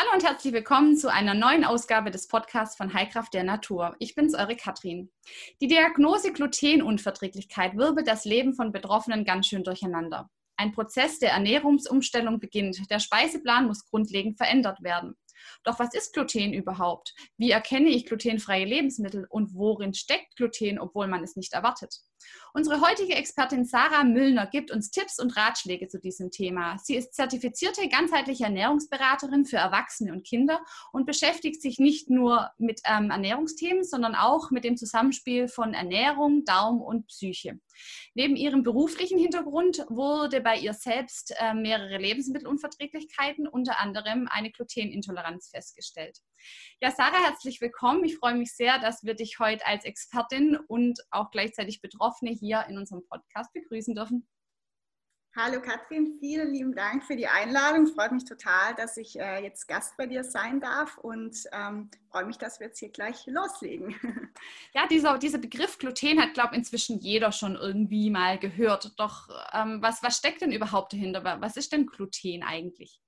Hallo und herzlich willkommen zu einer neuen Ausgabe des Podcasts von Heilkraft der Natur. Ich bin's, eure Katrin. Die Diagnose Glutenunverträglichkeit wirbelt das Leben von Betroffenen ganz schön durcheinander. Ein Prozess der Ernährungsumstellung beginnt. Der Speiseplan muss grundlegend verändert werden. Doch was ist Gluten überhaupt? Wie erkenne ich glutenfreie Lebensmittel und worin steckt Gluten, obwohl man es nicht erwartet? Unsere heutige Expertin Sarah Müllner gibt uns Tipps und Ratschläge zu diesem Thema. Sie ist zertifizierte ganzheitliche Ernährungsberaterin für Erwachsene und Kinder und beschäftigt sich nicht nur mit ähm, Ernährungsthemen, sondern auch mit dem Zusammenspiel von Ernährung, Darm und Psyche. Neben ihrem beruflichen Hintergrund wurde bei ihr selbst äh, mehrere Lebensmittelunverträglichkeiten, unter anderem eine Glutenintoleranz festgestellt. Ja, Sarah, herzlich willkommen. Ich freue mich sehr, dass wir dich heute als Expertin und auch gleichzeitig Betroffene hier in unserem Podcast begrüßen dürfen. Hallo Katrin, vielen lieben Dank für die Einladung. Freut mich total, dass ich äh, jetzt Gast bei dir sein darf und ähm, freue mich, dass wir jetzt hier gleich loslegen. Ja, dieser, dieser Begriff Gluten hat, glaube ich, inzwischen jeder schon irgendwie mal gehört. Doch ähm, was, was steckt denn überhaupt dahinter? Was ist denn Gluten eigentlich?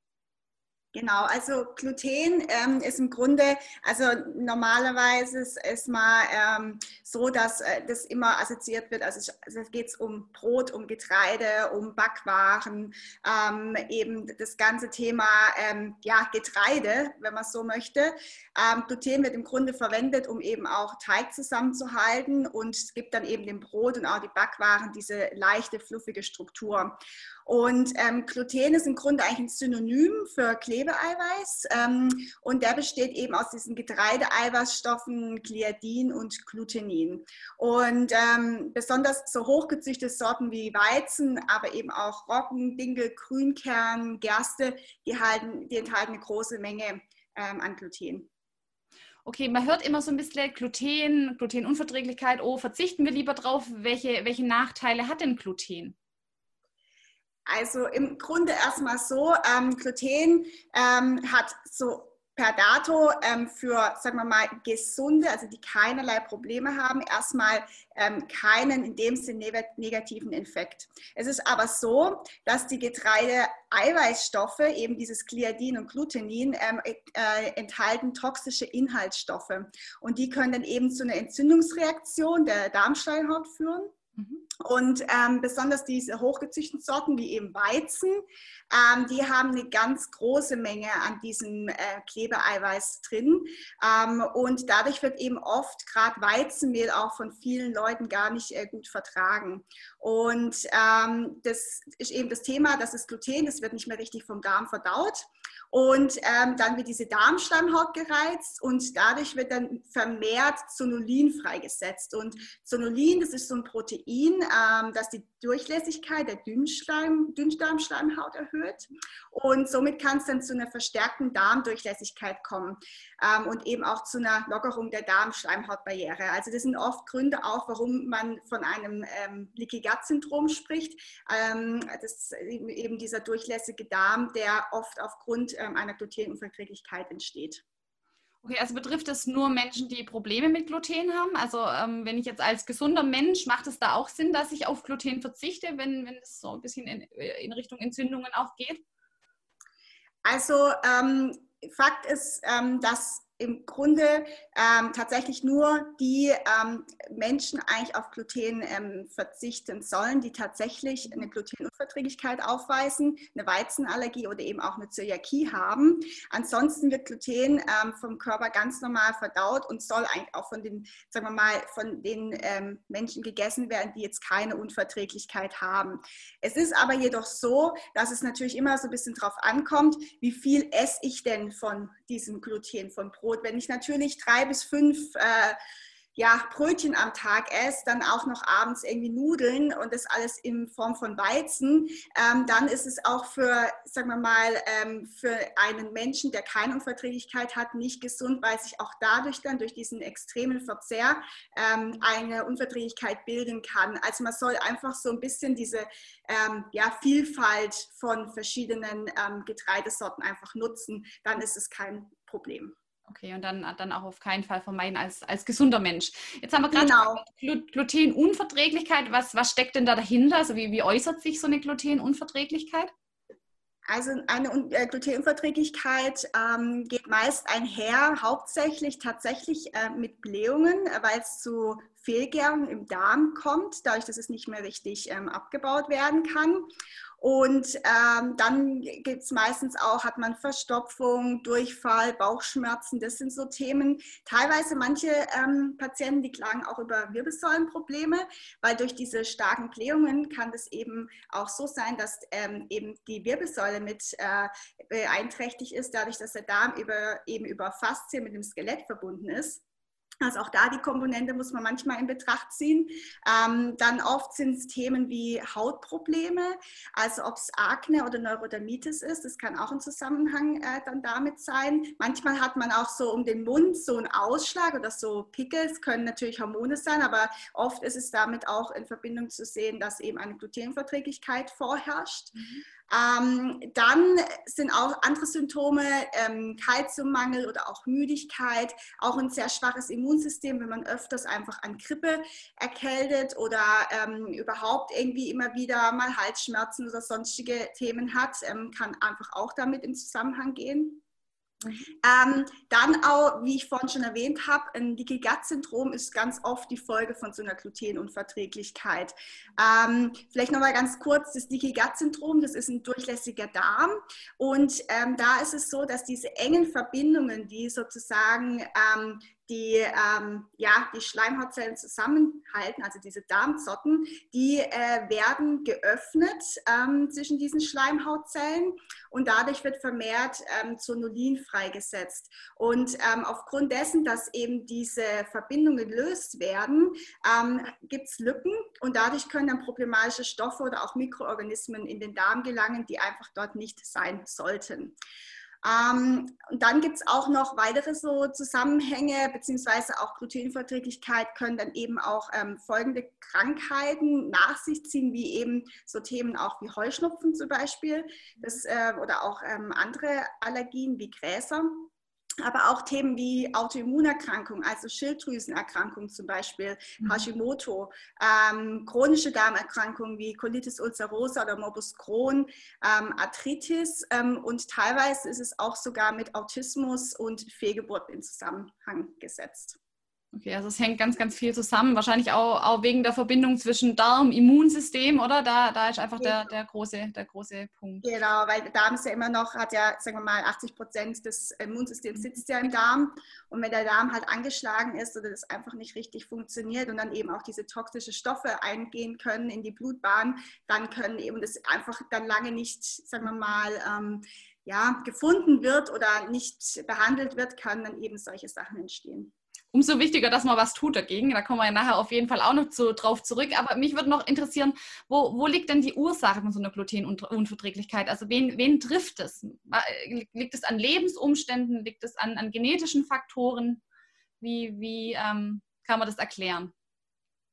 Genau, also Gluten ähm, ist im Grunde, also normalerweise ist es mal ähm, so, dass äh, das immer assoziiert wird, also, also geht es um Brot, um Getreide, um Backwaren, ähm, eben das ganze Thema ähm, ja, Getreide, wenn man so möchte. Ähm, Gluten wird im Grunde verwendet, um eben auch Teig zusammenzuhalten und es gibt dann eben dem Brot und auch die Backwaren diese leichte, fluffige Struktur. Und ähm, Gluten ist im Grunde eigentlich ein Synonym für Klebeeiweiß ähm, und der besteht eben aus diesen Getreideeiweißstoffen Gliadin und Glutenin. Und ähm, besonders so hochgezüchtete Sorten wie Weizen, aber eben auch Roggen, Dinkel, Grünkern, Gerste, die, halten, die enthalten eine große Menge ähm, an Gluten. Okay, man hört immer so ein bisschen Gluten, Glutenunverträglichkeit. Oh, verzichten wir lieber drauf. Welche, welche Nachteile hat denn Gluten? Also im Grunde erstmal so, ähm, Gluten ähm, hat so per dato ähm, für, sagen wir mal, gesunde, also die keinerlei Probleme haben, erstmal ähm, keinen in dem Sinne negativen Effekt. Es ist aber so, dass die Getreide-Eiweißstoffe, eben dieses Gliadin und Glutenin, ähm, äh, enthalten toxische Inhaltsstoffe. Und die können dann eben zu einer Entzündungsreaktion der Darmschleimhaut führen. Und ähm, besonders diese hochgezüchteten Sorten wie eben Weizen, ähm, die haben eine ganz große Menge an diesem äh, Klebeeiweiß drin. Ähm, und dadurch wird eben oft gerade Weizenmehl auch von vielen Leuten gar nicht äh, gut vertragen. Und ähm, das ist eben das Thema, das ist Gluten, das wird nicht mehr richtig vom Darm verdaut. Und ähm, dann wird diese Darmschleimhaut gereizt und dadurch wird dann vermehrt Zonulin freigesetzt. Und Zonulin, das ist so ein Protein, ähm, das die Durchlässigkeit der Dünnschleim, Dünndarmschleimhaut erhöht. Und somit kann es dann zu einer verstärkten Darmdurchlässigkeit kommen ähm, und eben auch zu einer Lockerung der Darmschleimhautbarriere. Also das sind oft Gründe auch, warum man von einem ähm, Leaky Gut Syndrom spricht. Ähm, das ist eben dieser durchlässige Darm, der oft aufgrund ähm, einer Glutenunverträglichkeit entsteht. Okay, also betrifft es nur Menschen, die Probleme mit Gluten haben? Also ähm, wenn ich jetzt als gesunder Mensch, macht es da auch Sinn, dass ich auf Gluten verzichte, wenn, wenn es so ein bisschen in, in Richtung Entzündungen auch geht? Also ähm, Fakt ist, ähm, dass im Grunde ähm, tatsächlich nur die ähm, Menschen eigentlich auf Gluten ähm, verzichten sollen, die tatsächlich eine Glutenunverträglichkeit aufweisen, eine Weizenallergie oder eben auch eine Zöliakie haben. Ansonsten wird Gluten ähm, vom Körper ganz normal verdaut und soll eigentlich auch von den, sagen wir mal, von den ähm, Menschen gegessen werden, die jetzt keine Unverträglichkeit haben. Es ist aber jedoch so, dass es natürlich immer so ein bisschen drauf ankommt, wie viel esse ich denn von diesem Gluten, von Brot Brot. Wenn ich natürlich drei bis fünf äh, ja, Brötchen am Tag esse, dann auch noch abends irgendwie Nudeln und das alles in Form von Weizen, ähm, dann ist es auch für, sagen wir mal, ähm, für einen Menschen, der keine Unverträglichkeit hat, nicht gesund, weil sich auch dadurch dann durch diesen extremen Verzehr ähm, eine Unverträglichkeit bilden kann. Also man soll einfach so ein bisschen diese ähm, ja, Vielfalt von verschiedenen ähm, Getreidesorten einfach nutzen, dann ist es kein Problem. Okay, und dann, dann auch auf keinen Fall vermeiden als, als gesunder Mensch. Jetzt haben wir gerade genau. Glutenunverträglichkeit. Was, was steckt denn da dahinter? Also wie, wie äußert sich so eine Glutenunverträglichkeit? Also eine äh, Glutenunverträglichkeit ähm, geht meist einher, hauptsächlich tatsächlich äh, mit Blähungen, weil es zu Fehlgärung im Darm kommt, dadurch, dass es nicht mehr richtig ähm, abgebaut werden kann. Und ähm, dann gibt es meistens auch, hat man Verstopfung, Durchfall, Bauchschmerzen. Das sind so Themen. Teilweise manche ähm, Patienten, die klagen auch über Wirbelsäulenprobleme, weil durch diese starken Blähungen kann es eben auch so sein, dass ähm, eben die Wirbelsäule mit äh, beeinträchtigt ist, dadurch, dass der Darm über, eben über Faszien mit dem Skelett verbunden ist. Also auch da die Komponente muss man manchmal in Betracht ziehen. Ähm, dann oft sind es Themen wie Hautprobleme, also ob es Akne oder Neurodermitis ist, das kann auch ein Zusammenhang äh, dann damit sein. Manchmal hat man auch so um den Mund so einen Ausschlag oder so Pickels, können natürlich Hormone sein, aber oft ist es damit auch in Verbindung zu sehen, dass eben eine Glutenverträglichkeit vorherrscht. Mhm. Ähm, dann sind auch andere Symptome, ähm, Kalziummangel oder auch Müdigkeit, auch ein sehr schwaches Immunsystem, wenn man öfters einfach an Grippe erkältet oder ähm, überhaupt irgendwie immer wieder mal Halsschmerzen oder sonstige Themen hat, ähm, kann einfach auch damit im Zusammenhang gehen. Mhm. Ähm, dann auch, wie ich vorhin schon erwähnt habe, ein Leaky Gut Syndrom ist ganz oft die Folge von so einer Glutenunverträglichkeit. Ähm, vielleicht nochmal ganz kurz, das Leaky Gut Syndrom, das ist ein durchlässiger Darm und ähm, da ist es so, dass diese engen Verbindungen, die sozusagen ähm, die ähm, ja, die Schleimhautzellen zusammenhalten, also diese Darmzotten, die äh, werden geöffnet ähm, zwischen diesen Schleimhautzellen und dadurch wird vermehrt ähm, Zonulin freigesetzt. Und ähm, aufgrund dessen, dass eben diese Verbindungen gelöst werden, ähm, gibt es Lücken und dadurch können dann problematische Stoffe oder auch Mikroorganismen in den Darm gelangen, die einfach dort nicht sein sollten. Ähm, und dann gibt es auch noch weitere so Zusammenhänge, beziehungsweise auch Glutenverträglichkeit können dann eben auch ähm, folgende Krankheiten nach sich ziehen, wie eben so Themen auch wie Heuschnupfen zum Beispiel. Das, äh, oder auch ähm, andere Allergien wie Gräser aber auch Themen wie Autoimmunerkrankungen, also Schilddrüsenerkrankungen zum Beispiel, mhm. Hashimoto, ähm, chronische Darmerkrankungen wie Colitis ulcerosa oder Morbus Crohn, ähm, Arthritis ähm, und teilweise ist es auch sogar mit Autismus und Fehlgeburt in Zusammenhang gesetzt. Okay, also es hängt ganz, ganz viel zusammen. Wahrscheinlich auch, auch wegen der Verbindung zwischen Darm, Immunsystem, oder? Da, da ist einfach der, der, große, der große Punkt. Genau, weil der Darm ist ja immer noch, hat ja, sagen wir mal, 80 Prozent des Immunsystems sitzt ja im Darm. Und wenn der Darm halt angeschlagen ist oder das einfach nicht richtig funktioniert und dann eben auch diese toxischen Stoffe eingehen können in die Blutbahn, dann können eben das einfach dann lange nicht, sagen wir mal, ähm, ja, gefunden wird oder nicht behandelt wird, können dann eben solche Sachen entstehen umso wichtiger, dass man was tut dagegen. Da kommen wir ja nachher auf jeden Fall auch noch zu, drauf zurück. Aber mich würde noch interessieren, wo, wo liegt denn die Ursache von so einer Glutenunverträglichkeit? Also wen, wen trifft es? Liegt es an Lebensumständen? Liegt es an, an genetischen Faktoren? Wie, wie ähm, kann man das erklären?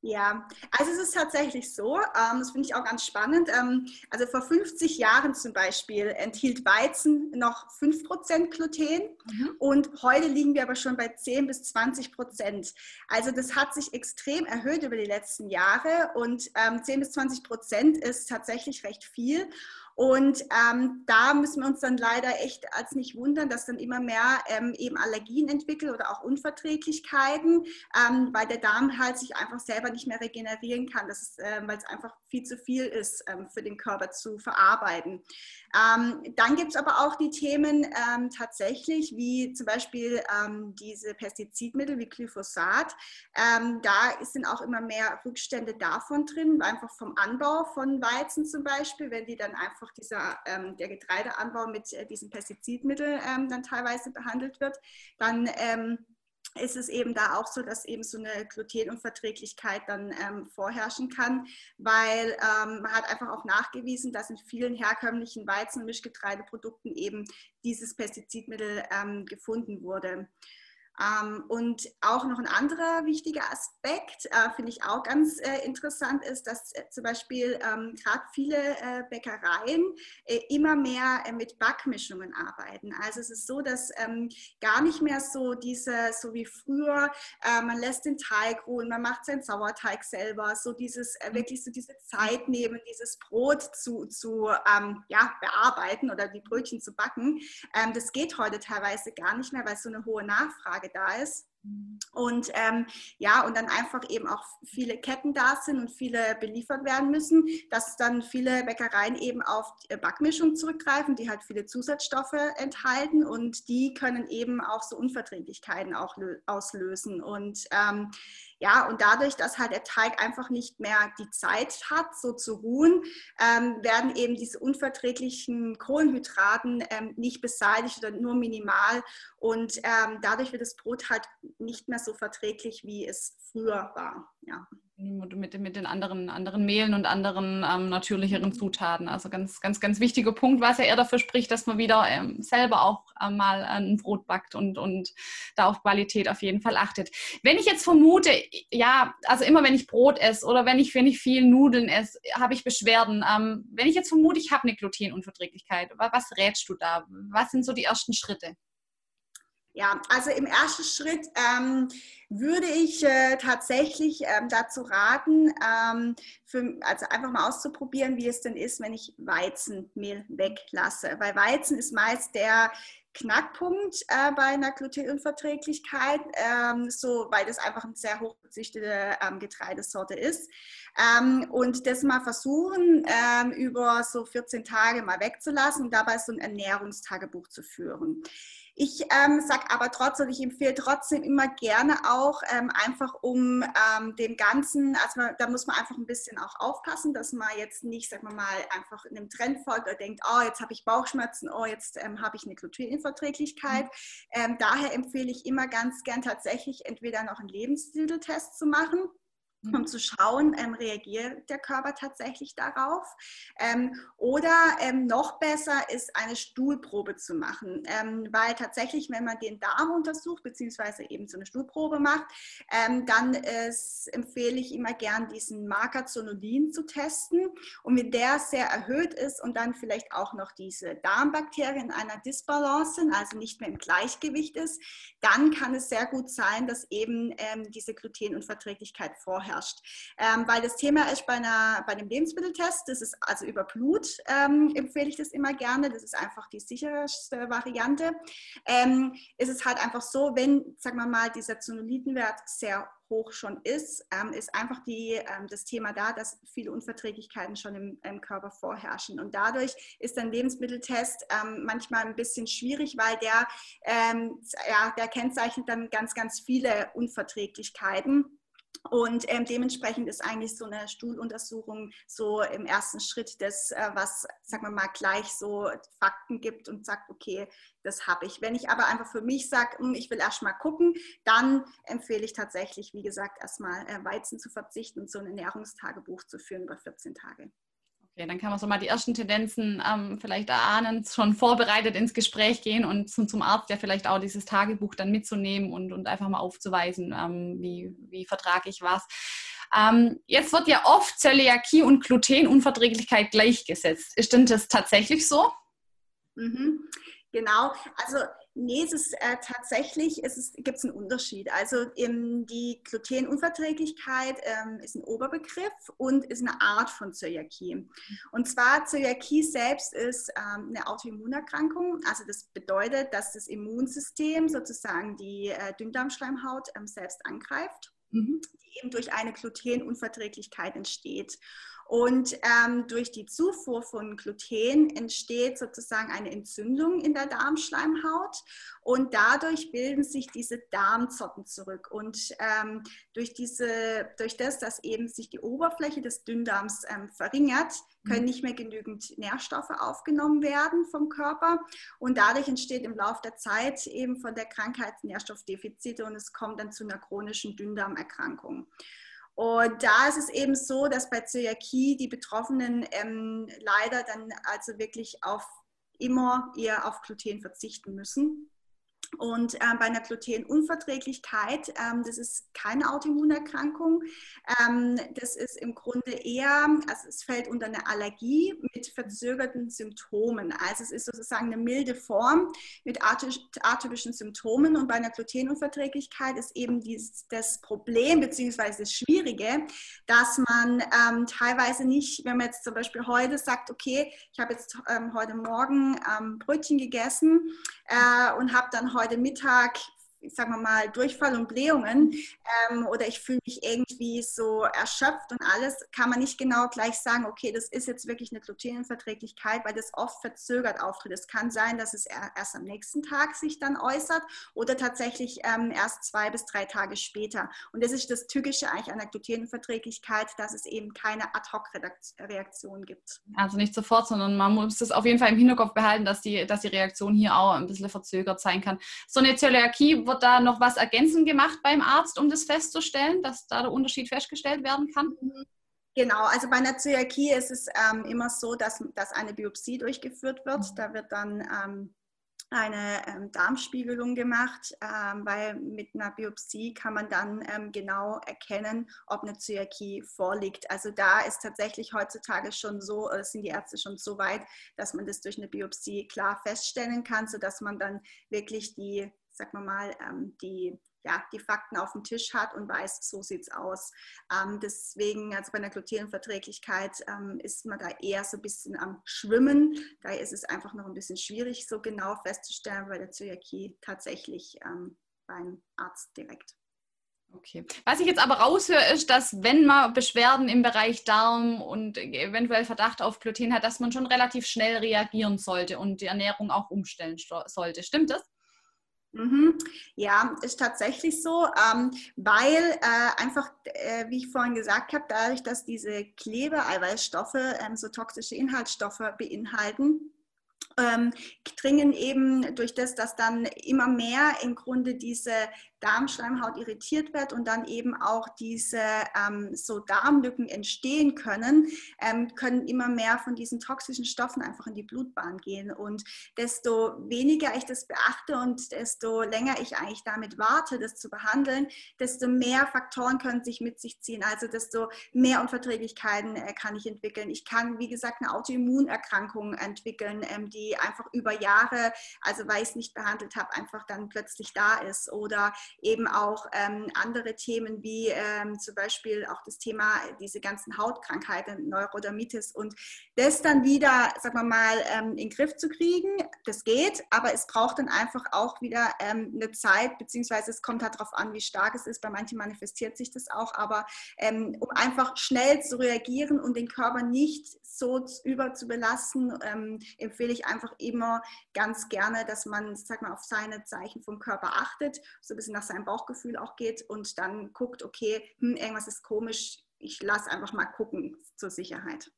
Ja, also es ist tatsächlich so, ähm, das finde ich auch ganz spannend. Ähm, also vor 50 Jahren zum Beispiel enthielt Weizen noch 5% Gluten mhm. und heute liegen wir aber schon bei 10 bis 20 Prozent. Also das hat sich extrem erhöht über die letzten Jahre und ähm, 10 bis 20 Prozent ist tatsächlich recht viel. Und ähm, da müssen wir uns dann leider echt als nicht wundern, dass dann immer mehr ähm, eben Allergien entwickeln oder auch Unverträglichkeiten, ähm, weil der Darm halt sich einfach selber nicht mehr regenerieren kann, äh, weil es einfach viel zu viel ist ähm, für den Körper zu verarbeiten. Ähm, dann gibt es aber auch die Themen ähm, tatsächlich, wie zum Beispiel diese Pestizidmittel wie Glyphosat. da sind auch immer mehr Rückstände davon drin, einfach vom Anbau von Weizen zum Beispiel, wenn die dann einfach einfach dieser, ähm, der Getreideanbau mit äh, diesen Pestizidmitteln ähm, dann teilweise behandelt wird, dann ähm, ist es eben da auch so, dass eben so eine Glutenunverträglichkeit dann ähm, vorherrschen kann, weil ähm, man hat einfach auch nachgewiesen, dass in vielen herkömmlichen Weizen- und Mischgetreideprodukten eben dieses Pestizidmittel ähm, gefunden wurde. Ähm, und auch noch ein anderer wichtiger Aspekt, äh, finde ich auch ganz äh, interessant, ist, dass äh, zum Beispiel ähm, gerade viele äh, Bäckereien äh, immer mehr äh, mit Backmischungen arbeiten. Also es ist so, dass ähm, gar nicht mehr so diese, so wie früher, man lässt den Teig ruhen, man macht seinen Sauerteig selber, so dieses, wirklich so diese Zeit nehmen, dieses Brot zu, zu ähm, ja, bearbeiten oder die Brötchen zu backen. Ähm, das geht heute teilweise gar nicht mehr, weil so eine hohe Nachfrage da ist. Und ähm, ja, und dann einfach eben auch viele Ketten da sind und viele beliefert werden müssen, dass dann viele Bäckereien eben auf Backmischung zurückgreifen, die halt viele Zusatzstoffe enthalten und die können eben auch so Unverträglichkeiten auch auslösen. Und ähm, ja, und dadurch, dass halt der Teig einfach nicht mehr die Zeit hat, so zu ruhen, ähm, werden eben diese unverträglichen Kohlenhydraten ähm, nicht beseitigt oder nur minimal. Und ähm, dadurch wird das Brot halt nicht mehr so verträglich, wie es früher war. Ja mit, mit den anderen, anderen Mehlen und anderen ähm, natürlicheren Zutaten. Also ganz, ganz, ganz wichtiger Punkt, was ja eher dafür spricht, dass man wieder ähm, selber auch ähm, mal ein Brot backt und, und da auf Qualität auf jeden Fall achtet. Wenn ich jetzt vermute, ja, also immer wenn ich Brot esse oder wenn ich, wenn ich viel Nudeln esse, habe ich Beschwerden. Ähm, wenn ich jetzt vermute, ich habe eine Glutenunverträglichkeit, was rätst du da? Was sind so die ersten Schritte? Ja, also im ersten Schritt ähm, würde ich äh, tatsächlich ähm, dazu raten, ähm, für, also einfach mal auszuprobieren, wie es denn ist, wenn ich Weizenmehl weglasse. Weil Weizen ist meist der Knackpunkt äh, bei einer Glutenunverträglichkeit, ähm, so, weil das einfach eine sehr hochgezüchtete ähm, Getreidesorte ist. Ähm, und das mal versuchen, ähm, über so 14 Tage mal wegzulassen und dabei so ein Ernährungstagebuch zu führen. Ich ähm, sage aber trotzdem, ich empfehle trotzdem immer gerne auch ähm, einfach um ähm, dem Ganzen, also man, da muss man einfach ein bisschen auch aufpassen, dass man jetzt nicht, sagen wir mal, einfach in einem Trend folgt oder denkt, oh, jetzt habe ich Bauchschmerzen, oh, jetzt ähm, habe ich eine Glutenunverträglichkeit. Mhm. Ähm, daher empfehle ich immer ganz gern tatsächlich entweder noch einen Lebensmitteltest zu machen um mhm. zu schauen, ähm, reagiert der Körper tatsächlich darauf. Ähm, oder ähm, noch besser ist eine Stuhlprobe zu machen, ähm, weil tatsächlich, wenn man den Darm untersucht, beziehungsweise eben so eine Stuhlprobe macht, ähm, dann ist, empfehle ich immer gern diesen Marker Zonulin zu testen. Und wenn der sehr erhöht ist und dann vielleicht auch noch diese Darmbakterien in einer Disbalance sind, also nicht mehr im Gleichgewicht ist, dann kann es sehr gut sein, dass eben ähm, diese Glutenunverträglichkeit vorher herrscht. Ähm, weil das Thema ist bei, einer, bei einem Lebensmitteltest, das ist also über Blut, ähm, empfehle ich das immer gerne. Das ist einfach die sicherste Variante. Ähm, ist es halt einfach so, wenn, sagen wir mal, dieser Zonulitenwert sehr hoch schon ist, ähm, ist einfach die, ähm, das Thema da, dass viele Unverträglichkeiten schon im, im Körper vorherrschen. Und dadurch ist ein Lebensmitteltest ähm, manchmal ein bisschen schwierig, weil der, ähm, ja, der kennzeichnet dann ganz, ganz viele Unverträglichkeiten. Und ähm, dementsprechend ist eigentlich so eine Stuhluntersuchung so im ersten Schritt das, äh, was, sagen wir mal, gleich so Fakten gibt und sagt, okay, das habe ich. Wenn ich aber einfach für mich sage, hm, ich will erst mal gucken, dann empfehle ich tatsächlich, wie gesagt, erstmal äh, Weizen zu verzichten und so ein Ernährungstagebuch zu führen über 14 Tage. Okay, dann kann man so mal die ersten Tendenzen ähm, vielleicht erahnen, schon vorbereitet ins Gespräch gehen und zum, zum Arzt ja vielleicht auch dieses Tagebuch dann mitzunehmen und, und einfach mal aufzuweisen, ähm, wie, wie vertrage ich was. Ähm, jetzt wird ja oft Zöliakie und Glutenunverträglichkeit gleichgesetzt. Ist denn das tatsächlich so? Mhm. Genau, also nee, es ist äh, tatsächlich, gibt es einen Unterschied. Also ähm, die Glutenunverträglichkeit ähm, ist ein Oberbegriff und ist eine Art von Zöliakie. Und zwar Zöliakie selbst ist ähm, eine Autoimmunerkrankung. Also das bedeutet, dass das Immunsystem sozusagen die äh, Dünndarmschleimhaut ähm, selbst angreift, mhm. die eben durch eine Glutenunverträglichkeit entsteht. Und ähm, durch die Zufuhr von Gluten entsteht sozusagen eine Entzündung in der Darmschleimhaut und dadurch bilden sich diese Darmzotten zurück. Und ähm, durch, diese, durch das, dass eben sich die Oberfläche des Dünndarms ähm, verringert, können mhm. nicht mehr genügend Nährstoffe aufgenommen werden vom Körper. Und dadurch entsteht im Laufe der Zeit eben von der Krankheit Nährstoffdefizite und es kommt dann zu einer chronischen Dünndarmerkrankung. Und da ist es eben so, dass bei Zöliakie die Betroffenen ähm, leider dann also wirklich auf immer eher auf Gluten verzichten müssen. Und äh, bei einer Glutenunverträglichkeit, ähm, das ist keine Autoimmunerkrankung, ähm, das ist im Grunde eher, also es fällt unter eine Allergie mit verzögerten Symptomen. Also es ist sozusagen eine milde Form mit atypischen Symptomen. Und bei einer Glutenunverträglichkeit ist eben dieses, das Problem bzw. das Schwierige, dass man ähm, teilweise nicht, wenn man jetzt zum Beispiel heute sagt, okay, ich habe jetzt ähm, heute Morgen ähm, Brötchen gegessen und habe dann heute Mittag sagen wir mal, Durchfall und Blähungen ähm, oder ich fühle mich irgendwie so erschöpft und alles, kann man nicht genau gleich sagen, okay, das ist jetzt wirklich eine Glutenverträglichkeit, weil das oft verzögert auftritt. Es kann sein, dass es erst am nächsten Tag sich dann äußert oder tatsächlich ähm, erst zwei bis drei Tage später. Und das ist das Tückische eigentlich an der Glutenverträglichkeit, dass es eben keine Ad-Hoc-Reaktion gibt. Also nicht sofort, sondern man muss das auf jeden Fall im Hinterkopf behalten, dass die, dass die Reaktion hier auch ein bisschen verzögert sein kann. So eine Zöliakie wird da noch was ergänzend gemacht beim Arzt, um das festzustellen, dass da der Unterschied festgestellt werden kann? Genau, also bei einer Zöliakie ist es ähm, immer so, dass, dass eine Biopsie durchgeführt wird. Mhm. Da wird dann ähm, eine ähm, Darmspiegelung gemacht, ähm, weil mit einer Biopsie kann man dann ähm, genau erkennen, ob eine Zöliakie vorliegt. Also da ist tatsächlich heutzutage schon so, oder sind die Ärzte schon so weit, dass man das durch eine Biopsie klar feststellen kann, sodass man dann wirklich die sagen wir mal, ähm, die, ja, die Fakten auf dem Tisch hat und weiß, so sieht es aus. Ähm, deswegen, also bei einer Glutenverträglichkeit ähm, ist man da eher so ein bisschen am Schwimmen. Da ist es einfach noch ein bisschen schwierig, so genau festzustellen, bei der Zöliakie tatsächlich beim Arzt direkt. Okay. Was ich jetzt aber raushöre, ist, dass wenn man Beschwerden im Bereich Darm und eventuell Verdacht auf Gluten hat, dass man schon relativ schnell reagieren sollte und die Ernährung auch umstellen sollte. Stimmt das? Mhm. Ja, ist tatsächlich so, ähm, weil äh, einfach, äh, wie ich vorhin gesagt habe, dadurch, dass diese Klebeeiweißstoffe ähm, so toxische Inhaltsstoffe beinhalten, ähm, dringen eben durch das, dass dann immer mehr im Grunde diese Darmschleimhaut irritiert wird und dann eben auch diese ähm, so Darmlücken entstehen können, ähm, können immer mehr von diesen toxischen Stoffen einfach in die Blutbahn gehen. Und desto weniger ich das beachte und desto länger ich eigentlich damit warte, das zu behandeln, desto mehr Faktoren können sich mit sich ziehen. Also desto mehr Unverträglichkeiten äh, kann ich entwickeln. Ich kann, wie gesagt, eine Autoimmunerkrankung entwickeln, ähm, die einfach über Jahre, also weil ich es nicht behandelt habe, einfach dann plötzlich da ist. Oder eben auch ähm, andere Themen wie ähm, zum Beispiel auch das Thema, diese ganzen Hautkrankheiten, Neurodermitis und das dann wieder, sagen wir mal, ähm, in den Griff zu kriegen, das geht, aber es braucht dann einfach auch wieder ähm, eine Zeit, beziehungsweise es kommt halt darauf an, wie stark es ist. Bei manchen manifestiert sich das auch, aber ähm, um einfach schnell zu reagieren und den Körper nicht so über zu ähm, empfehle ich einfach immer ganz gerne, dass man, sag mal, auf seine Zeichen vom Körper achtet, so ein bisschen nach seinem Bauchgefühl auch geht und dann guckt, okay, hm, irgendwas ist komisch, ich lasse einfach mal gucken zur Sicherheit.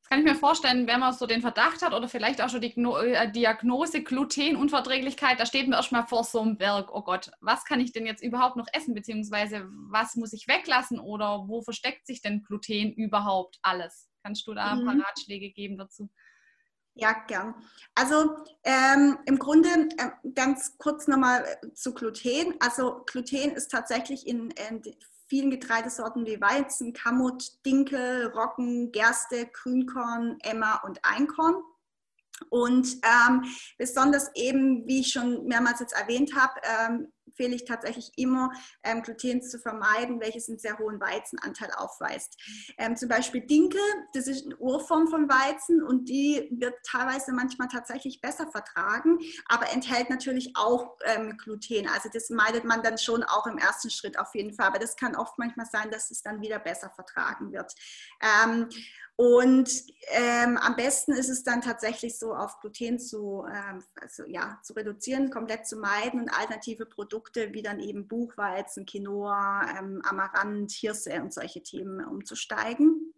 Das kann ich mir vorstellen, wenn man so den Verdacht hat oder vielleicht auch schon die äh, Diagnose Glutenunverträglichkeit, da steht man erstmal vor so einem Berg, oh Gott, was kann ich denn jetzt überhaupt noch essen, beziehungsweise was muss ich weglassen oder wo versteckt sich denn Gluten überhaupt alles? Kannst du da ein paar mhm. Ratschläge geben dazu? Ja, gern. Also ähm, im Grunde äh, ganz kurz nochmal äh, zu Gluten. Also Gluten ist tatsächlich in, in vielen Getreidesorten wie Weizen, Kamut, Dinkel, Roggen, Gerste, Grünkorn, Emmer und Einkorn. Und ähm, besonders eben, wie ich schon mehrmals jetzt erwähnt habe, ähm, empfehle ich tatsächlich immer, ähm, Gluten zu vermeiden, welches einen sehr hohen Weizenanteil aufweist. Ähm, zum Beispiel Dinkel, das ist eine Urform von Weizen und die wird teilweise manchmal tatsächlich besser vertragen, aber enthält natürlich auch ähm, Gluten. Also das meidet man dann schon auch im ersten Schritt auf jeden Fall, aber das kann oft manchmal sein, dass es dann wieder besser vertragen wird. Und ähm, am besten ist es dann tatsächlich so, auf Gluten zu, ähm, also, ja, zu reduzieren, komplett zu meiden und alternative Produkte wie dann eben Buchweizen, Quinoa, ähm, Amaranth, Hirse und solche Themen umzusteigen.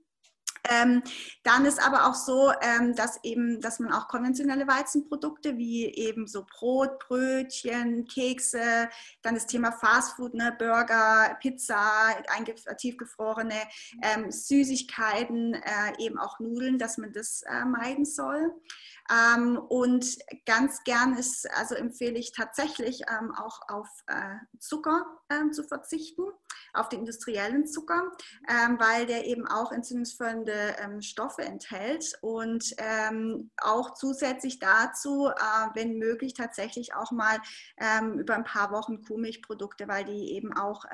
Ähm, dann ist aber auch so, ähm, dass eben, dass man auch konventionelle Weizenprodukte wie eben so Brot, Brötchen, Kekse, dann das Thema Fastfood, ne, Burger, Pizza, tiefgefrorene ähm, Süßigkeiten, äh, eben auch Nudeln, dass man das äh, meiden soll. Ähm, und ganz gern ist, also empfehle ich tatsächlich ähm, auch auf äh, Zucker ähm, zu verzichten, auf den industriellen Zucker, ähm, weil der eben auch entzündungsfördernde ähm, Stoffe enthält und ähm, auch zusätzlich dazu, äh, wenn möglich, tatsächlich auch mal über ein paar Wochen Kuhmilchprodukte, weil die eben auch,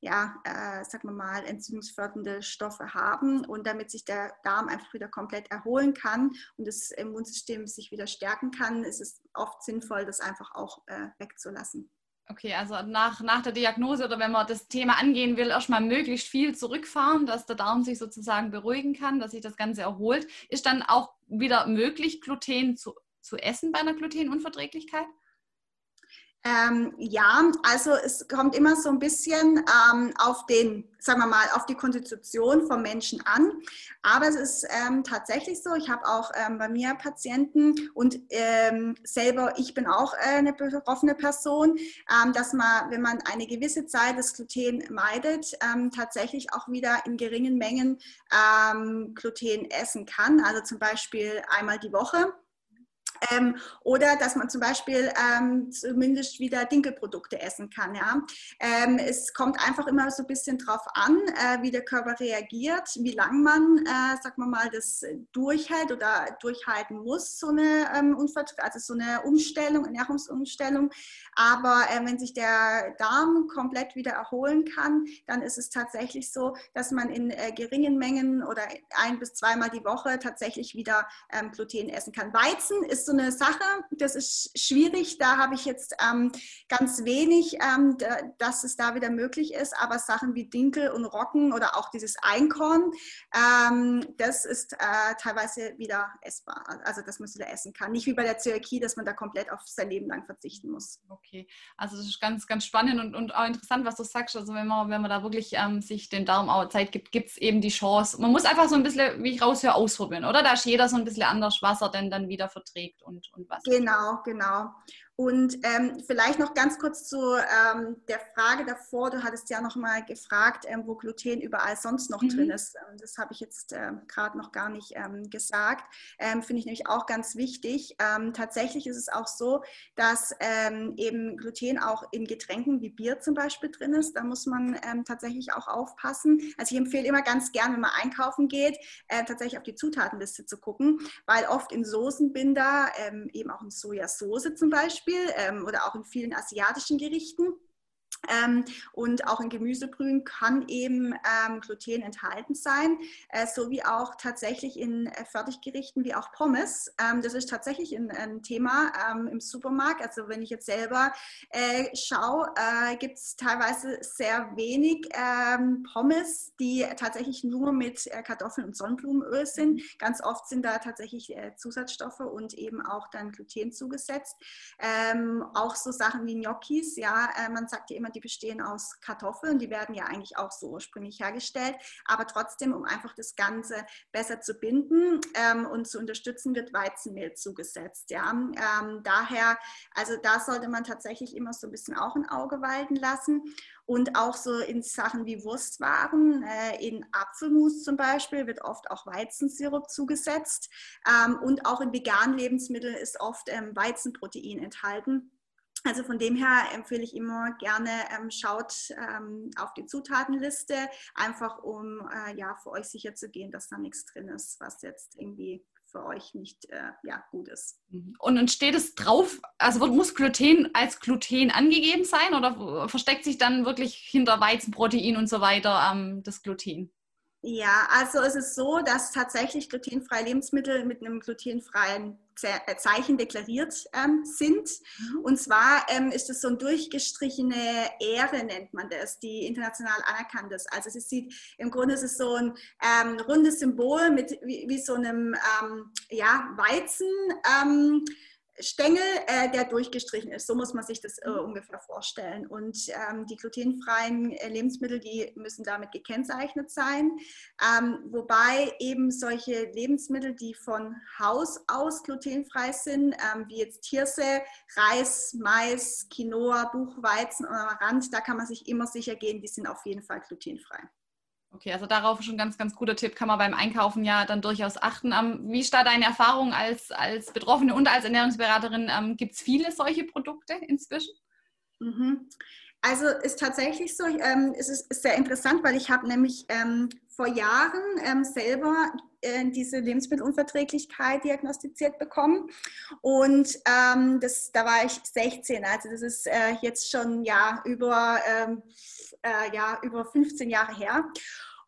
ja, äh, sagen wir mal, entzündungsfördernde Stoffe haben und damit sich der Darm einfach wieder komplett erholen kann und das Immunsystem sich wieder stärken kann, ist es oft sinnvoll, das einfach auch äh, wegzulassen. Okay, also nach, nach der Diagnose oder wenn man das Thema angehen will, erstmal möglichst viel zurückfahren, dass der Darm sich sozusagen beruhigen kann, dass sich das Ganze erholt. Ist dann auch wieder möglich, Gluten zu, zu essen bei einer Glutenunverträglichkeit? Ähm, ja, also es kommt immer so ein bisschen ähm, auf den, sagen wir mal, auf die Konstitution vom Menschen an. Aber es ist ähm, tatsächlich so, ich habe auch ähm, bei mir Patienten und ähm, selber, ich bin auch äh, eine betroffene Person, ähm, dass man, wenn man eine gewisse Zeit das Gluten meidet, tatsächlich auch wieder in geringen Mengen Gluten essen kann. Also zum Beispiel einmal die Woche ähm, oder dass man zum Beispiel ähm, zumindest wieder Dinkelprodukte essen kann. Ja? Ähm, es kommt einfach immer so ein bisschen drauf an, äh, wie der Körper reagiert, wie lange man, äh, sagen wir mal, das durchhält oder durchhalten muss, so eine, ähm, also so eine Umstellung, Ernährungsumstellung. Aber äh, wenn sich der Darm komplett wieder erholen kann, dann ist es tatsächlich so, dass man in äh, geringen Mengen oder ein bis zweimal die Woche tatsächlich wieder ähm, Gluten essen kann. Weizen ist so eine Sache, das ist schwierig. Da habe ich jetzt ähm, ganz wenig, ähm, dass es da wieder möglich ist. Aber Sachen wie Dinkel und Rocken oder auch dieses Einkorn, ähm, das ist äh, teilweise wieder essbar. Also, dass man es wieder essen kann. Nicht wie bei der Zöliakie, dass man da komplett auf sein Leben lang verzichten muss. Okay, also das ist ganz, ganz spannend und, und auch interessant, was du sagst. Also, wenn man, wenn man da wirklich ähm, sich den Darm auch Zeit gibt, gibt es eben die Chance. Man muss einfach so ein bisschen, wie ich raushöre, ausprobieren, oder? Da ist jeder so ein bisschen anders, was er denn dann wieder verträgt und, und was. Genau, genau. Und ähm, vielleicht noch ganz kurz zu ähm, der Frage davor. Du hattest ja noch mal gefragt, ähm, wo Gluten überall sonst noch mhm. drin ist. Ähm, das habe ich jetzt äh, gerade noch gar nicht ähm, gesagt. Ähm, finde ich nämlich auch ganz wichtig. tatsächlich ist es auch so, dass eben Gluten auch in Getränken wie Bier zum Beispiel drin ist. Da muss man tatsächlich auch aufpassen. Also ich empfehle immer ganz gern, wenn man einkaufen geht, äh, tatsächlich auf die Zutatenliste zu gucken, weil oft in Soßenbinder, eben auch in Sojasauce zum Beispiel, Beispiel ähm, oder auch in vielen asiatischen Gerichten ähm, und auch in Gemüsebrühen kann eben ähm, Gluten enthalten sein, äh, sowie auch tatsächlich in äh, Fertiggerichten wie auch Pommes. Ähm, das ist tatsächlich ein, ein Thema ähm, im Supermarkt. Also wenn ich jetzt selber äh, schaue, äh, gibt es teilweise sehr wenig ähm, Pommes, die tatsächlich nur mit äh, Kartoffeln und Sonnenblumenöl sind. Ganz oft sind da tatsächlich äh, Zusatzstoffe und eben auch dann Gluten zugesetzt. Ähm, auch so Sachen wie Gnocchis, ja, man sagt ja immer, die bestehen aus Kartoffeln, die werden ja eigentlich auch so ursprünglich hergestellt, aber trotzdem, um einfach das Ganze besser zu binden ähm, und zu unterstützen, wird Weizenmehl zugesetzt. Ja? Ähm, daher, also da sollte man tatsächlich immer so ein bisschen auch ein Auge walten lassen und auch so in Sachen wie Wurstwaren, äh, in Apfelmus zum Beispiel wird oft auch Weizensirup zugesetzt ähm, und auch in veganen Lebensmitteln ist oft ähm, Weizenprotein enthalten. Also von dem her empfehle ich immer gerne, ähm, schaut ähm, auf die Zutatenliste, einfach um äh, ja, für euch sicher zu gehen, dass da nichts drin ist, was jetzt irgendwie für euch nicht äh, ja, gut ist. Mhm. Und dann steht es drauf, also muss Gluten als Gluten angegeben sein oder versteckt sich dann wirklich hinter Weizenprotein und so weiter ähm, das Gluten? Ja, also es ist so, dass tatsächlich glutenfreie Lebensmittel mit einem glutenfreien Zeichen deklariert ähm, sind. Mhm. Und zwar ähm, ist es so ein durchgestrichene Ehre, nennt man das, die international anerkannt ist. Also es sieht, im Grunde ist es so ein ähm, rundes Symbol mit wie, wie so einem ähm, ja, Weizen ähm, Stängel, äh, der durchgestrichen ist. So muss man sich das äh, mhm. ungefähr vorstellen. Und ähm, die glutenfreien äh, Lebensmittel, die müssen damit gekennzeichnet sein. Ähm, wobei eben solche Lebensmittel, die von Haus aus glutenfrei sind, ähm, wie jetzt Hirse, Reis, Mais, Quinoa, Buchweizen oder Rand, da kann man sich immer sicher gehen, die sind auf jeden Fall glutenfrei. Okay, also darauf schon ganz, ganz guter Tipp, kann man beim Einkaufen ja dann durchaus achten. Ähm, wie ist da deine Erfahrung als, als Betroffene und als Ernährungsberaterin? Ähm, Gibt es viele solche Produkte inzwischen? Mhm. Also ist tatsächlich so, ähm, es ist, ist, sehr interessant, weil ich habe nämlich ähm, vor Jahren ähm, selber äh, diese Lebensmittelunverträglichkeit diagnostiziert bekommen. Und ähm, das, da war ich 16, also das ist äh, jetzt schon ja, über, äh, ja, über 15 Jahre her.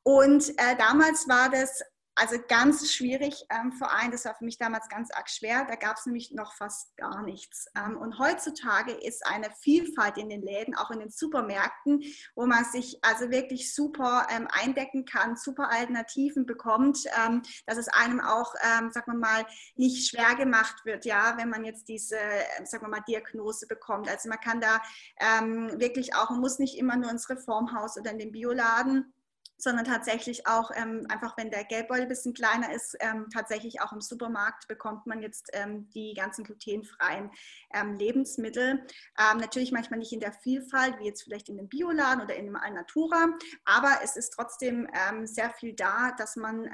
Und äh, damals war das also ganz schwierig ähm, Verein, das war für mich damals ganz arg schwer. Da gab es nämlich noch fast gar nichts. Ähm, und heutzutage ist eine Vielfalt in den Läden, auch in den Supermärkten, wo man sich also wirklich super ähm, eindecken kann, super Alternativen bekommt, ähm, dass es einem auch, ähm, sagen wir mal, nicht schwer gemacht wird, ja, wenn man jetzt diese, ähm, sagen wir mal, Diagnose bekommt. Also man kann da ähm, wirklich auch, man muss nicht immer nur ins Reformhaus oder in den Bioladen sondern tatsächlich auch ähm, einfach, wenn der Geldbeutel ein bisschen kleiner ist, ähm, tatsächlich auch im Supermarkt bekommt man jetzt ähm, die ganzen glutenfreien ähm, Lebensmittel. Ähm, natürlich manchmal nicht in der Vielfalt, wie jetzt vielleicht in dem Bioladen oder in dem Alnatura, aber es ist trotzdem ähm, sehr viel da, dass man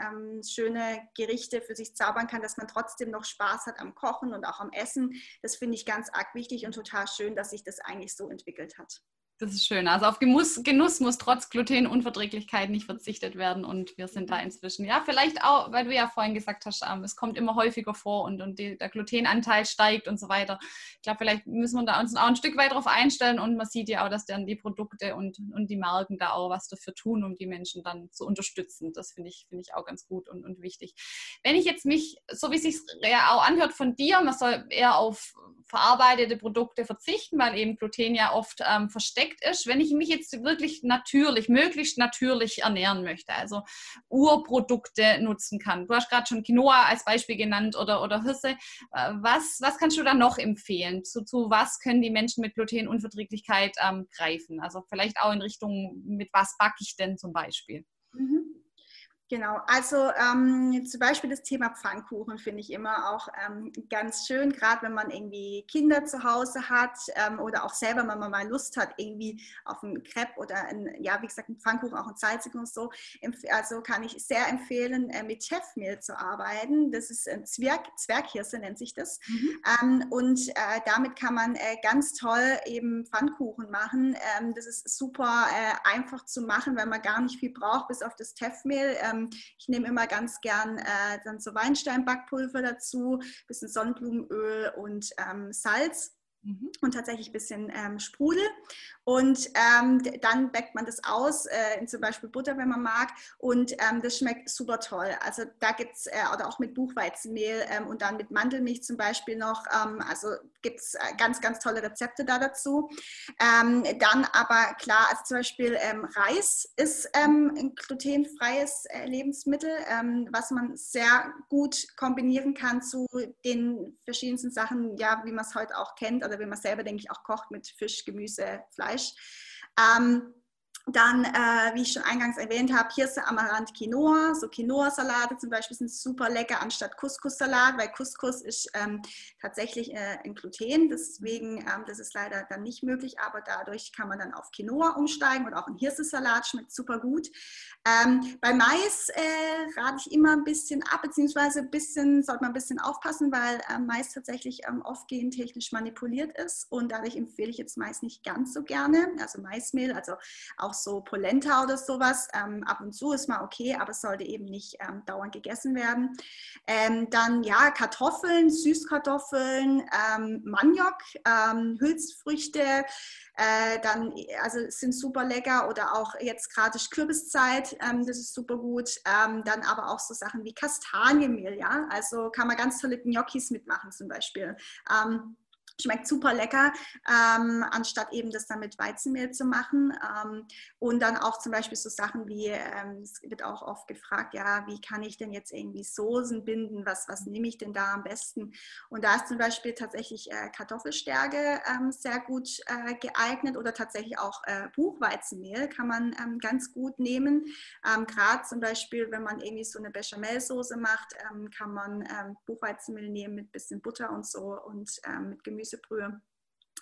schöne Gerichte für sich zaubern kann, dass man trotzdem noch Spaß hat am Kochen und auch am Essen. Das finde ich ganz arg wichtig und total schön, dass sich das eigentlich so entwickelt hat. Das ist schön. Also auf Genuss, Genuss, muss trotz Glutenunverträglichkeit nicht verzichtet werden und wir sind da inzwischen, ja, vielleicht auch, weil du ja vorhin gesagt hast, ähm, es kommt immer häufiger vor und, und die, der Glutenanteil steigt und so weiter. Ich glaube, vielleicht müssen wir da uns auch ein Stück weit darauf einstellen und man sieht ja auch, dass dann die Produkte und, und die Marken da auch was dafür tun, um die Menschen dann zu unterstützen. Das finde ich, finde ich auch ganz gut und, und wichtig. Wenn ich jetzt mich, so wie es sich auch anhört von dir, man soll eher auf verarbeitete Produkte verzichten, weil eben Gluten ja oft ähm, versteckt ist. Wenn ich mich jetzt wirklich natürlich, möglichst natürlich ernähren möchte, also Urprodukte nutzen kann. Du hast gerade schon Quinoa als Beispiel genannt oder, oder Hirse. Äh, was, was kannst du da noch empfehlen? Zu, zu was können die Menschen mit Glutenunverträglichkeit ähm, greifen? Also vielleicht auch in Richtung, mit was backe ich denn zum Beispiel? Mhm. Genau, also ähm, zum Beispiel das Thema Pfannkuchen finde ich immer auch ähm, ganz schön, gerade wenn man irgendwie Kinder zu Hause hat ähm, oder auch selber, wenn man mal Lust hat, irgendwie auf einen Crepe oder ein, ja, wie gesagt, einen Pfannkuchen, auch ein salzigen und so. Also kann ich sehr empfehlen, äh, mit Chefmehl zu arbeiten. Das ist ein Zwerg, Zwerghirse nennt sich das. Mhm. Ähm, und äh, damit kann man äh, ganz toll eben Pfannkuchen machen. Ähm, das ist super äh, einfach zu machen, weil man gar nicht viel braucht, bis auf das Teffmehl ähm, ich nehme immer ganz gern äh, dann so Weinsteinbackpulver dazu, bisschen Sonnenblumenöl und ähm, Salz. Mhm. Und tatsächlich ein bisschen ähm, Sprudel. Und ähm, dann backt man das aus, äh, in zum Beispiel Butter, wenn man mag. Und ähm, das schmeckt super toll. Also da gibt es, äh, oder auch mit Buchweizenmehl ähm, und dann mit Mandelmilch zum Beispiel noch. Ähm, also gibt es äh, ganz, ganz tolle Rezepte da dazu. Ähm, dann aber klar, also zum Beispiel Reis ist ein glutenfreies äh, Lebensmittel, was man sehr gut kombinieren kann zu den verschiedensten Sachen, ja, wie man es heute auch kennt oder wie man selber, denke ich, auch kocht mit Fisch, Gemüse, Fleisch. Fleisch. Ähm, dann, äh, wie ich schon eingangs erwähnt habe, Hirse, Amaranth, Quinoa. So Quinoa-Salate zum Beispiel sind super lecker anstatt Couscous-Salat, weil Couscous ist ähm, tatsächlich äh, ein Gluten. Deswegen, ähm, das ist leider dann nicht möglich, aber dadurch kann man dann auf Quinoa umsteigen und auch ein Hirsesalat schmeckt super gut. Ähm, bei Mais äh, rate ich immer ein bisschen ab, beziehungsweise ein bisschen, sollte man ein bisschen aufpassen, weil äh, Mais tatsächlich ähm, oft gentechnisch manipuliert ist und dadurch empfehle ich jetzt Mais nicht ganz so gerne. Also Maismehl, also auch auch so Polenta oder sowas. Ähm, ab und zu ist mal okay, aber es sollte eben nicht ähm, dauernd gegessen werden. Ähm, dann ja, Kartoffeln, Süßkartoffeln, ähm, Maniok, ähm, Hülsfrüchte, äh, dann also sind super lecker oder auch jetzt gerade Kürbiszeit, ähm, das ist super gut. dann aber auch so Sachen wie Kastanienmehl, ja, also kann man ganz tolle Gnocchis mitmachen zum Beispiel. Schmeckt super lecker, ähm, anstatt eben das dann mit Weizenmehl zu machen. Ähm, und dann auch zum Beispiel so Sachen wie, ähm, es wird auch oft gefragt, ja, wie kann ich denn jetzt irgendwie Soßen binden? Was, was nehme ich denn da am besten? Und da ist zum Beispiel tatsächlich äh, Kartoffelstärke ähm, sehr gut äh, geeignet oder tatsächlich auch äh, Buchweizenmehl kann man ähm, ganz gut nehmen. Ähm, Gerade zum Beispiel, wenn man irgendwie so eine Bechamelsoße macht, kann man Buchweizenmehl nehmen mit bisschen Butter und so und mit Gemüse Gemüsebrühe.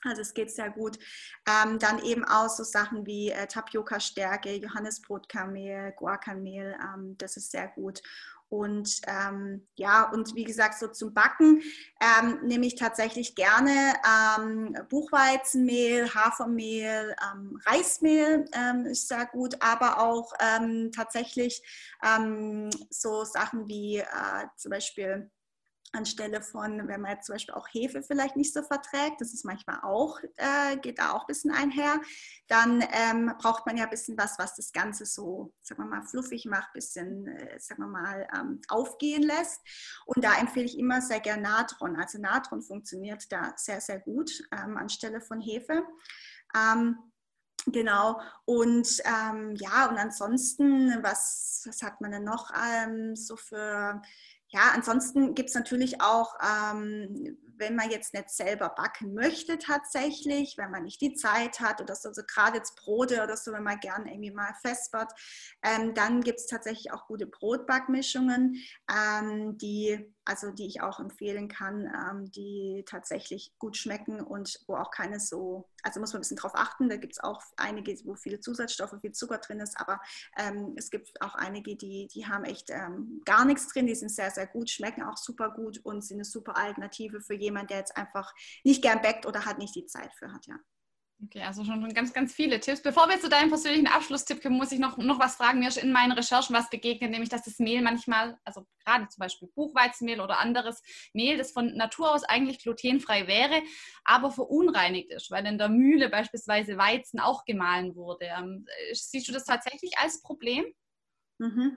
Also es geht sehr gut. Ähm, dann eben auch so Sachen wie äh, Tapioca-Stärke, Johannesbrotkamel, Guacamehl, ähm, das ist sehr gut. Und ähm, ja, und wie gesagt, so zum Backen ähm, nehme ich tatsächlich gerne ähm, Buchweizenmehl, Hafermehl, ähm, Reismehl ähm, ist sehr gut, aber auch ähm, tatsächlich so Sachen wie äh, zum Beispiel anstelle von, wenn man jetzt zum Beispiel auch Hefe vielleicht nicht so verträgt, das ist manchmal auch, äh, geht da auch ein bisschen einher, dann ähm, braucht man ja ein bisschen was, was das Ganze so, sagen wir mal, fluffig macht, ein bisschen, äh, sagen wir mal, ähm, aufgehen lässt. Und da empfehle ich immer sehr gerne Natron. Also Natron funktioniert da sehr, sehr gut ähm, anstelle von Hefe. Ähm, Genau, und ähm, ja, und ansonsten, was, was hat man denn noch ähm, so für ja, ansonsten gibt es natürlich auch, ähm, wenn man jetzt nicht selber backen möchte tatsächlich, wenn man nicht die Zeit hat oder so, also gerade jetzt Brote oder so, wenn man gerne irgendwie mal festbart, ähm, dann gibt es tatsächlich auch gute Brotbackmischungen, ähm, die also die ich auch empfehlen kann, ähm, die tatsächlich gut schmecken und wo auch keine so, also muss man ein bisschen drauf achten, da gibt es auch einige, wo viele Zusatzstoffe, viel Zucker drin ist, aber ähm, es gibt auch einige, die, die haben echt ähm, gar nichts drin, die sind sehr, sehr gut, schmecken auch super gut und sind eine super Alternative für jemanden, der jetzt einfach nicht gern backt oder halt nicht die Zeit für hat, ja. Okay, also schon ganz, ganz viele Tipps. Bevor wir zu deinem persönlichen Abschlusstipp kommen, muss ich noch, noch was fragen. Mir ist in meinen Recherchen was begegnet, nämlich dass das Mehl manchmal, also gerade zum Beispiel Buchweizenmehl oder anderes Mehl, das von Natur aus eigentlich glutenfrei wäre, aber verunreinigt ist, weil in der Mühle beispielsweise Weizen auch gemahlen wurde. Ähm, siehst du das tatsächlich als Problem? Mhm.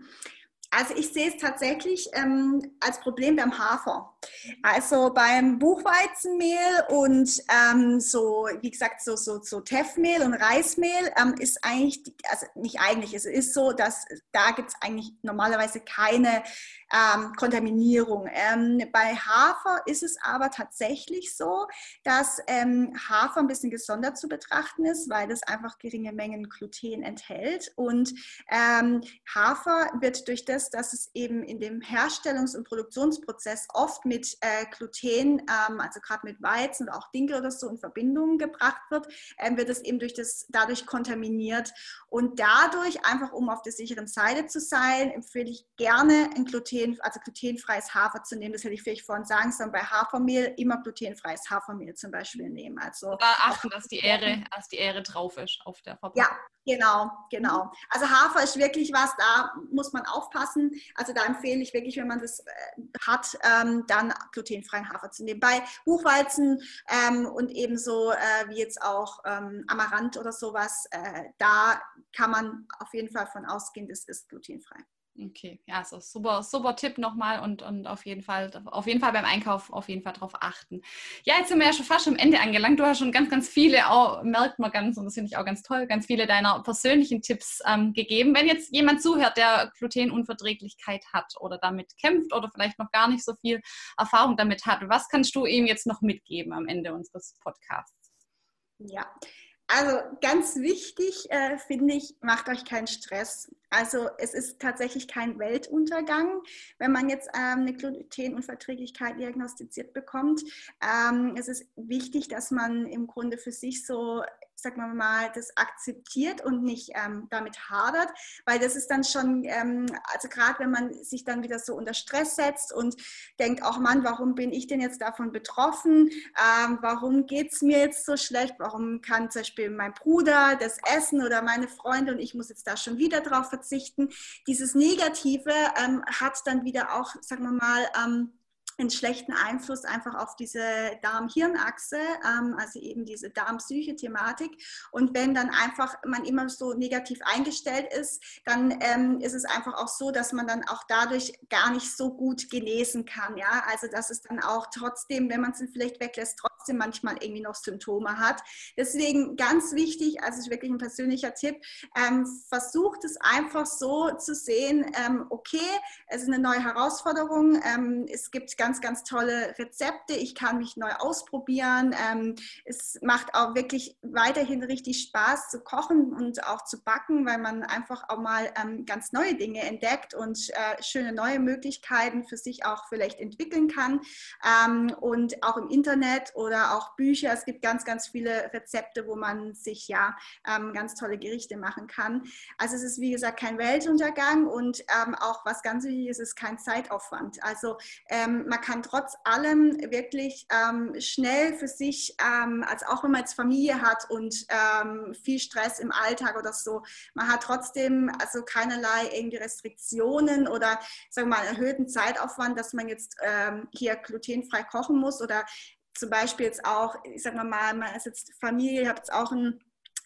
Also ich sehe es tatsächlich ähm, als Problem beim Hafer. Also beim Buchweizenmehl und ähm, so, wie gesagt, so, so, so Teffmehl und Reismehl ähm, ist eigentlich, also nicht eigentlich, es ist so, dass da gibt es eigentlich normalerweise keine ähm, Kontaminierung. Ähm, bei Hafer ist es aber tatsächlich so, dass ähm, Hafer ein bisschen gesondert zu betrachten ist, weil es einfach geringe Mengen Gluten enthält. Und ähm, Hafer wird durch das, dass es eben in dem Herstellungs- und Produktionsprozess oft mit äh, Gluten, ähm, also gerade mit Weizen oder auch Dinkel oder so in Verbindung gebracht wird, ähm, wird es eben durch das, dadurch kontaminiert. Und dadurch, einfach um auf der sicheren Seite zu sein, empfehle ich gerne ein Gluten also glutenfreies Hafer zu nehmen. Das hätte ich vielleicht vorhin sagen sollen. Bei Hafermehl immer glutenfreies Hafermehl zum Beispiel nehmen. Also da achten, dass die Ähre, dass die Ähre drauf ist auf der Verpackung. Ja, genau, genau. Also Hafer ist wirklich was, da muss man aufpassen. Also da empfehle ich wirklich, wenn man das äh, hat, ähm, dann glutenfreien Hafer zu nehmen. Bei Buchweizen ähm, und ebenso äh, wie jetzt auch ähm, Amaranth oder sowas, äh, da kann man auf jeden Fall von ausgehen, das ist glutenfrei. Okay, ja, so super, super Tipp nochmal und, und auf jeden Fall, auf jeden Fall beim Einkauf auf jeden Fall darauf achten. Ja, jetzt sind wir ja schon fast am Ende angelangt. Du hast schon ganz, ganz viele, auch, merkt man ganz, und das finde ich auch ganz toll, ganz viele deiner persönlichen Tipps ähm, gegeben. Wenn jetzt jemand zuhört, der Glutenunverträglichkeit hat oder damit kämpft oder vielleicht noch gar nicht so viel Erfahrung damit hat, was kannst du ihm jetzt noch mitgeben am Ende unseres Podcasts? Ja, also ganz wichtig äh, finde ich, macht euch keinen Stress. Also es ist tatsächlich kein Weltuntergang, wenn man jetzt ähm, eine Glutenunverträglichkeit diagnostiziert bekommt. Ähm, es ist wichtig, dass man im Grunde für sich so sagen wir mal, das akzeptiert und nicht ähm, damit hadert, weil das ist dann schon, ähm, also gerade wenn man sich dann wieder so unter Stress setzt und denkt, ach Mann, warum bin ich denn jetzt davon betroffen? Ähm, warum geht es mir jetzt so schlecht? Warum kann zum Beispiel mein Bruder das essen oder meine Freunde und ich muss jetzt da schon wieder drauf verzichten? Dieses Negative ähm, hat dann wieder auch, sagen wir mal, ähm, einen schlechten Einfluss einfach auf diese Darm-Hirn-Achse, ähm, also eben diese Darm-Psyche-Thematik. Und wenn dann einfach man immer so negativ eingestellt ist, dann ähm, ist es einfach auch so, dass man dann auch dadurch gar nicht so gut genesen kann. Ja? Also dass es dann auch trotzdem, wenn man es vielleicht weglässt, trotzdem manchmal irgendwie noch Symptome hat. Deswegen ganz wichtig, also wirklich ein persönlicher Tipp, ähm, versucht es einfach so zu sehen, ähm, okay, es ist eine neue Herausforderung, ähm, es gibt ganz ganz, ganz tolle Rezepte. Ich kann mich neu ausprobieren. Ähm, es macht auch wirklich weiterhin richtig Spaß zu kochen und auch zu backen, weil man einfach auch mal ähm, ganz neue Dinge entdeckt und äh, schöne neue Möglichkeiten für sich auch vielleicht entwickeln kann. Ähm, und auch im Internet oder auch Bücher. Es gibt ganz, ganz viele Rezepte, wo man sich ja ähm, ganz tolle Gerichte machen kann. Also es ist wie gesagt kein Weltuntergang und ähm, auch was ganz wichtig ist, kein Zeitaufwand. Also ähm, man kann trotz allem wirklich ähm, schnell für sich, ähm, als auch wenn man jetzt Familie hat und ähm, viel Stress im Alltag oder so, man hat trotzdem also keinerlei irgendwie Restriktionen oder sagen wir mal erhöhten Zeitaufwand, dass man jetzt ähm, hier glutenfrei kochen muss oder zum Beispiel jetzt auch, ich sage mal, man ist jetzt Familie, ich habe jetzt auch ein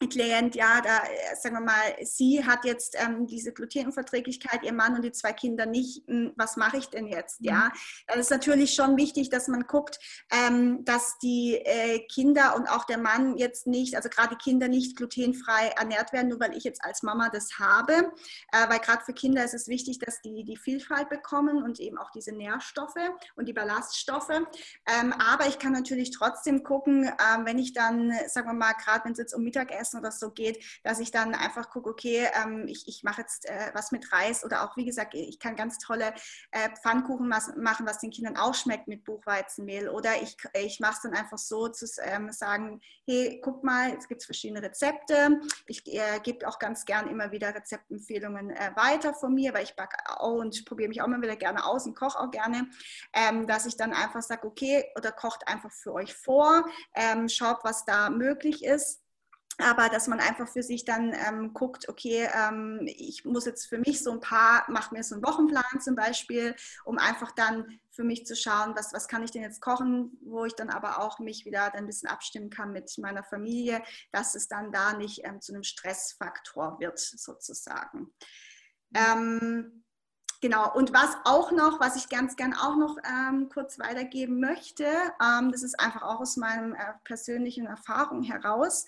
Klient, ja, da äh, sagen wir mal, sie hat jetzt ähm, diese Glutenunverträglichkeit, ihr Mann und die zwei Kinder nicht. Hm, was mache ich denn jetzt? Ja, mhm. das ist natürlich schon wichtig, dass man guckt, ähm, dass die äh, Kinder und auch der Mann jetzt nicht, also gerade die Kinder nicht glutenfrei ernährt werden, nur weil ich jetzt als Mama das habe. Äh, weil gerade für Kinder ist es wichtig, dass die die Vielfalt bekommen und eben auch diese Nährstoffe und die Ballaststoffe. Ähm, aber ich kann natürlich trotzdem gucken, äh, wenn ich dann, sagen wir mal, gerade wenn es jetzt um Mittagessen Essen oder so geht, dass ich dann einfach gucke, okay, ähm, ich, ich mache jetzt äh, was mit Reis oder auch, wie gesagt, ich kann ganz tolle äh, Pfannkuchen machen, was den Kindern auch schmeckt mit Buchweizenmehl. Oder ich, ich mache es dann einfach so zu ähm, sagen, hey, guck mal, es gibt verschiedene Rezepte. Ich äh, gebe auch ganz gern immer wieder Rezeptempfehlungen äh, weiter von mir, weil ich backe und probiere mich auch immer wieder gerne aus und koche auch gerne, ähm, dass ich dann einfach sage, okay, oder kocht einfach für euch vor, ähm, schaut, was da möglich ist aber dass man einfach für sich dann ähm, guckt, okay, ähm, ich muss jetzt für mich so ein paar, mache mir so einen Wochenplan zum Beispiel, um einfach dann für mich zu schauen, was, was kann ich denn jetzt kochen, wo ich dann aber auch mich wieder ein bisschen abstimmen kann mit meiner Familie, dass es dann da nicht ähm, zu einem Stressfaktor wird, sozusagen. Ähm, Genau, und was auch noch, was ich ganz gern auch noch ähm, kurz weitergeben möchte, ähm, das ist einfach auch aus meiner äh, persönlichen Erfahrung heraus,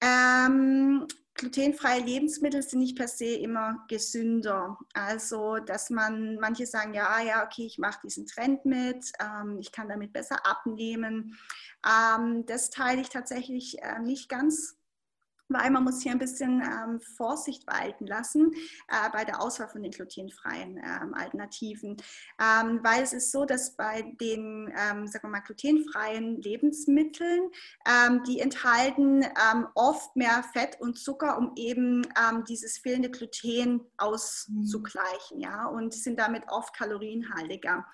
ähm, glutenfreie Lebensmittel sind nicht per se immer gesünder. Also, dass man, manche sagen, ja, ja, okay, ich mache diesen Trend mit, ähm, ich kann damit besser abnehmen. Ähm, das teile ich tatsächlich äh, nicht ganz weil man muss hier ein bisschen ähm, Vorsicht walten lassen äh, bei der Auswahl von den glutenfreien ähm, Alternativen. Ähm, weil es ist so, dass bei den, ähm, sagen wir mal, glutenfreien Lebensmitteln, ähm, die enthalten ähm, oft mehr Fett und Zucker, um eben dieses fehlende Gluten auszugleichen, ja, und sind damit oft kalorienhaltiger.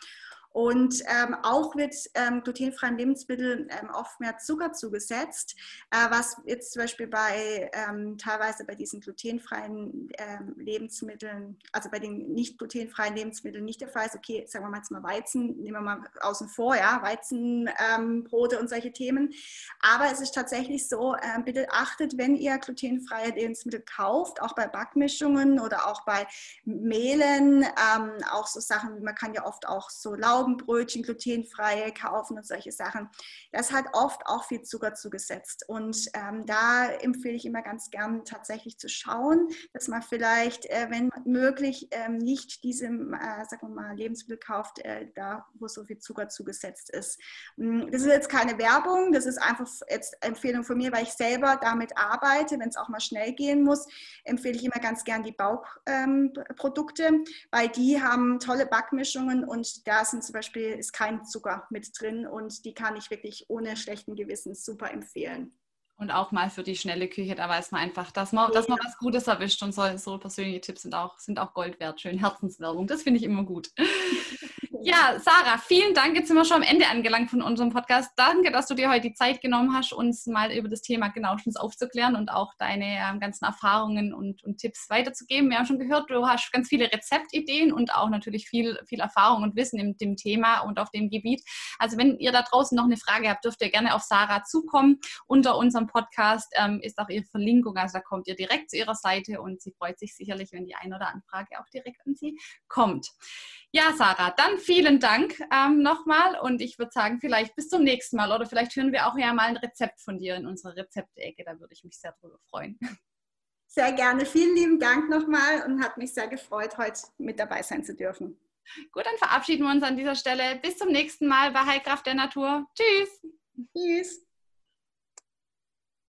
Und ähm, auch wird ähm, glutenfreien Lebensmitteln ähm, oft mehr Zucker zugesetzt, äh, was jetzt zum Beispiel bei ähm, teilweise bei diesen glutenfreien ähm, Lebensmitteln, also bei den nicht glutenfreien Lebensmitteln nicht der Fall ist. Okay, sagen wir mal jetzt mal Weizen, nehmen wir mal außen vor, ja, Weizenbrote ähm, und solche Themen. Aber es ist tatsächlich so, äh, bitte achtet, wenn ihr glutenfreie Lebensmittel kauft, auch bei Backmischungen oder auch bei Mehlen, auch so Sachen, man kann ja oft auch so Lauben Laugenbrötchen, glutenfreie kaufen und solche Sachen. Das hat oft auch viel Zucker zugesetzt. Und ähm, da empfehle ich immer ganz gern tatsächlich zu schauen, dass man vielleicht, äh, wenn möglich, ähm, nicht diese, äh, Lebensmittel kauft, äh, da wo so viel Zucker zugesetzt ist. Mm, das ist jetzt keine Werbung, das ist einfach jetzt Empfehlung von mir, weil ich selber damit arbeite, wenn es auch mal schnell gehen muss, empfehle ich immer ganz gern die Bauprodukte, ähm, weil die haben tolle Backmischungen und da sind zum Beispiel ist kein Zucker mit drin und die kann ich wirklich ohne schlechten Gewissens super empfehlen. Und auch mal für die schnelle Küche, da weiß man einfach, dass man, dass man was Gutes erwischt und so, so persönliche Tipps sind auch, sind auch Gold wert. Schön Herzenswerbung, das finde ich immer gut. Ja, Sarah, vielen Dank. Jetzt sind wir schon am Ende angelangt von unserem Podcast. Danke, dass du dir heute die Zeit genommen hast, uns mal über das Thema genauestens aufzuklären und auch deine ähm, ganzen Erfahrungen und, und, Tipps weiterzugeben. Wir haben schon gehört, du hast ganz viele Rezeptideen und auch natürlich viel, viel Erfahrung und Wissen in dem Thema und auf dem Gebiet. Also wenn ihr da draußen noch eine Frage habt, dürft ihr gerne auf Sarah zukommen. Unter unserem Podcast ähm, ist auch ihre Verlinkung, also da kommt ihr direkt zu ihrer Seite und sie freut sich sicherlich, wenn die eine oder andere Frage auch direkt an sie kommt. Ja, Sarah, dann vielen Dank ähm, nochmal und ich würde sagen, vielleicht bis zum nächsten Mal oder vielleicht hören wir auch ja mal ein Rezept von dir in unserer Rezeptecke. Da würde ich mich sehr drüber freuen. Sehr gerne. Vielen lieben Dank nochmal und hat mich sehr gefreut, heute mit dabei sein zu dürfen. Gut, dann verabschieden wir uns an dieser Stelle. Bis zum nächsten Mal bei Heilkraft der Natur. Tschüss. Tschüss.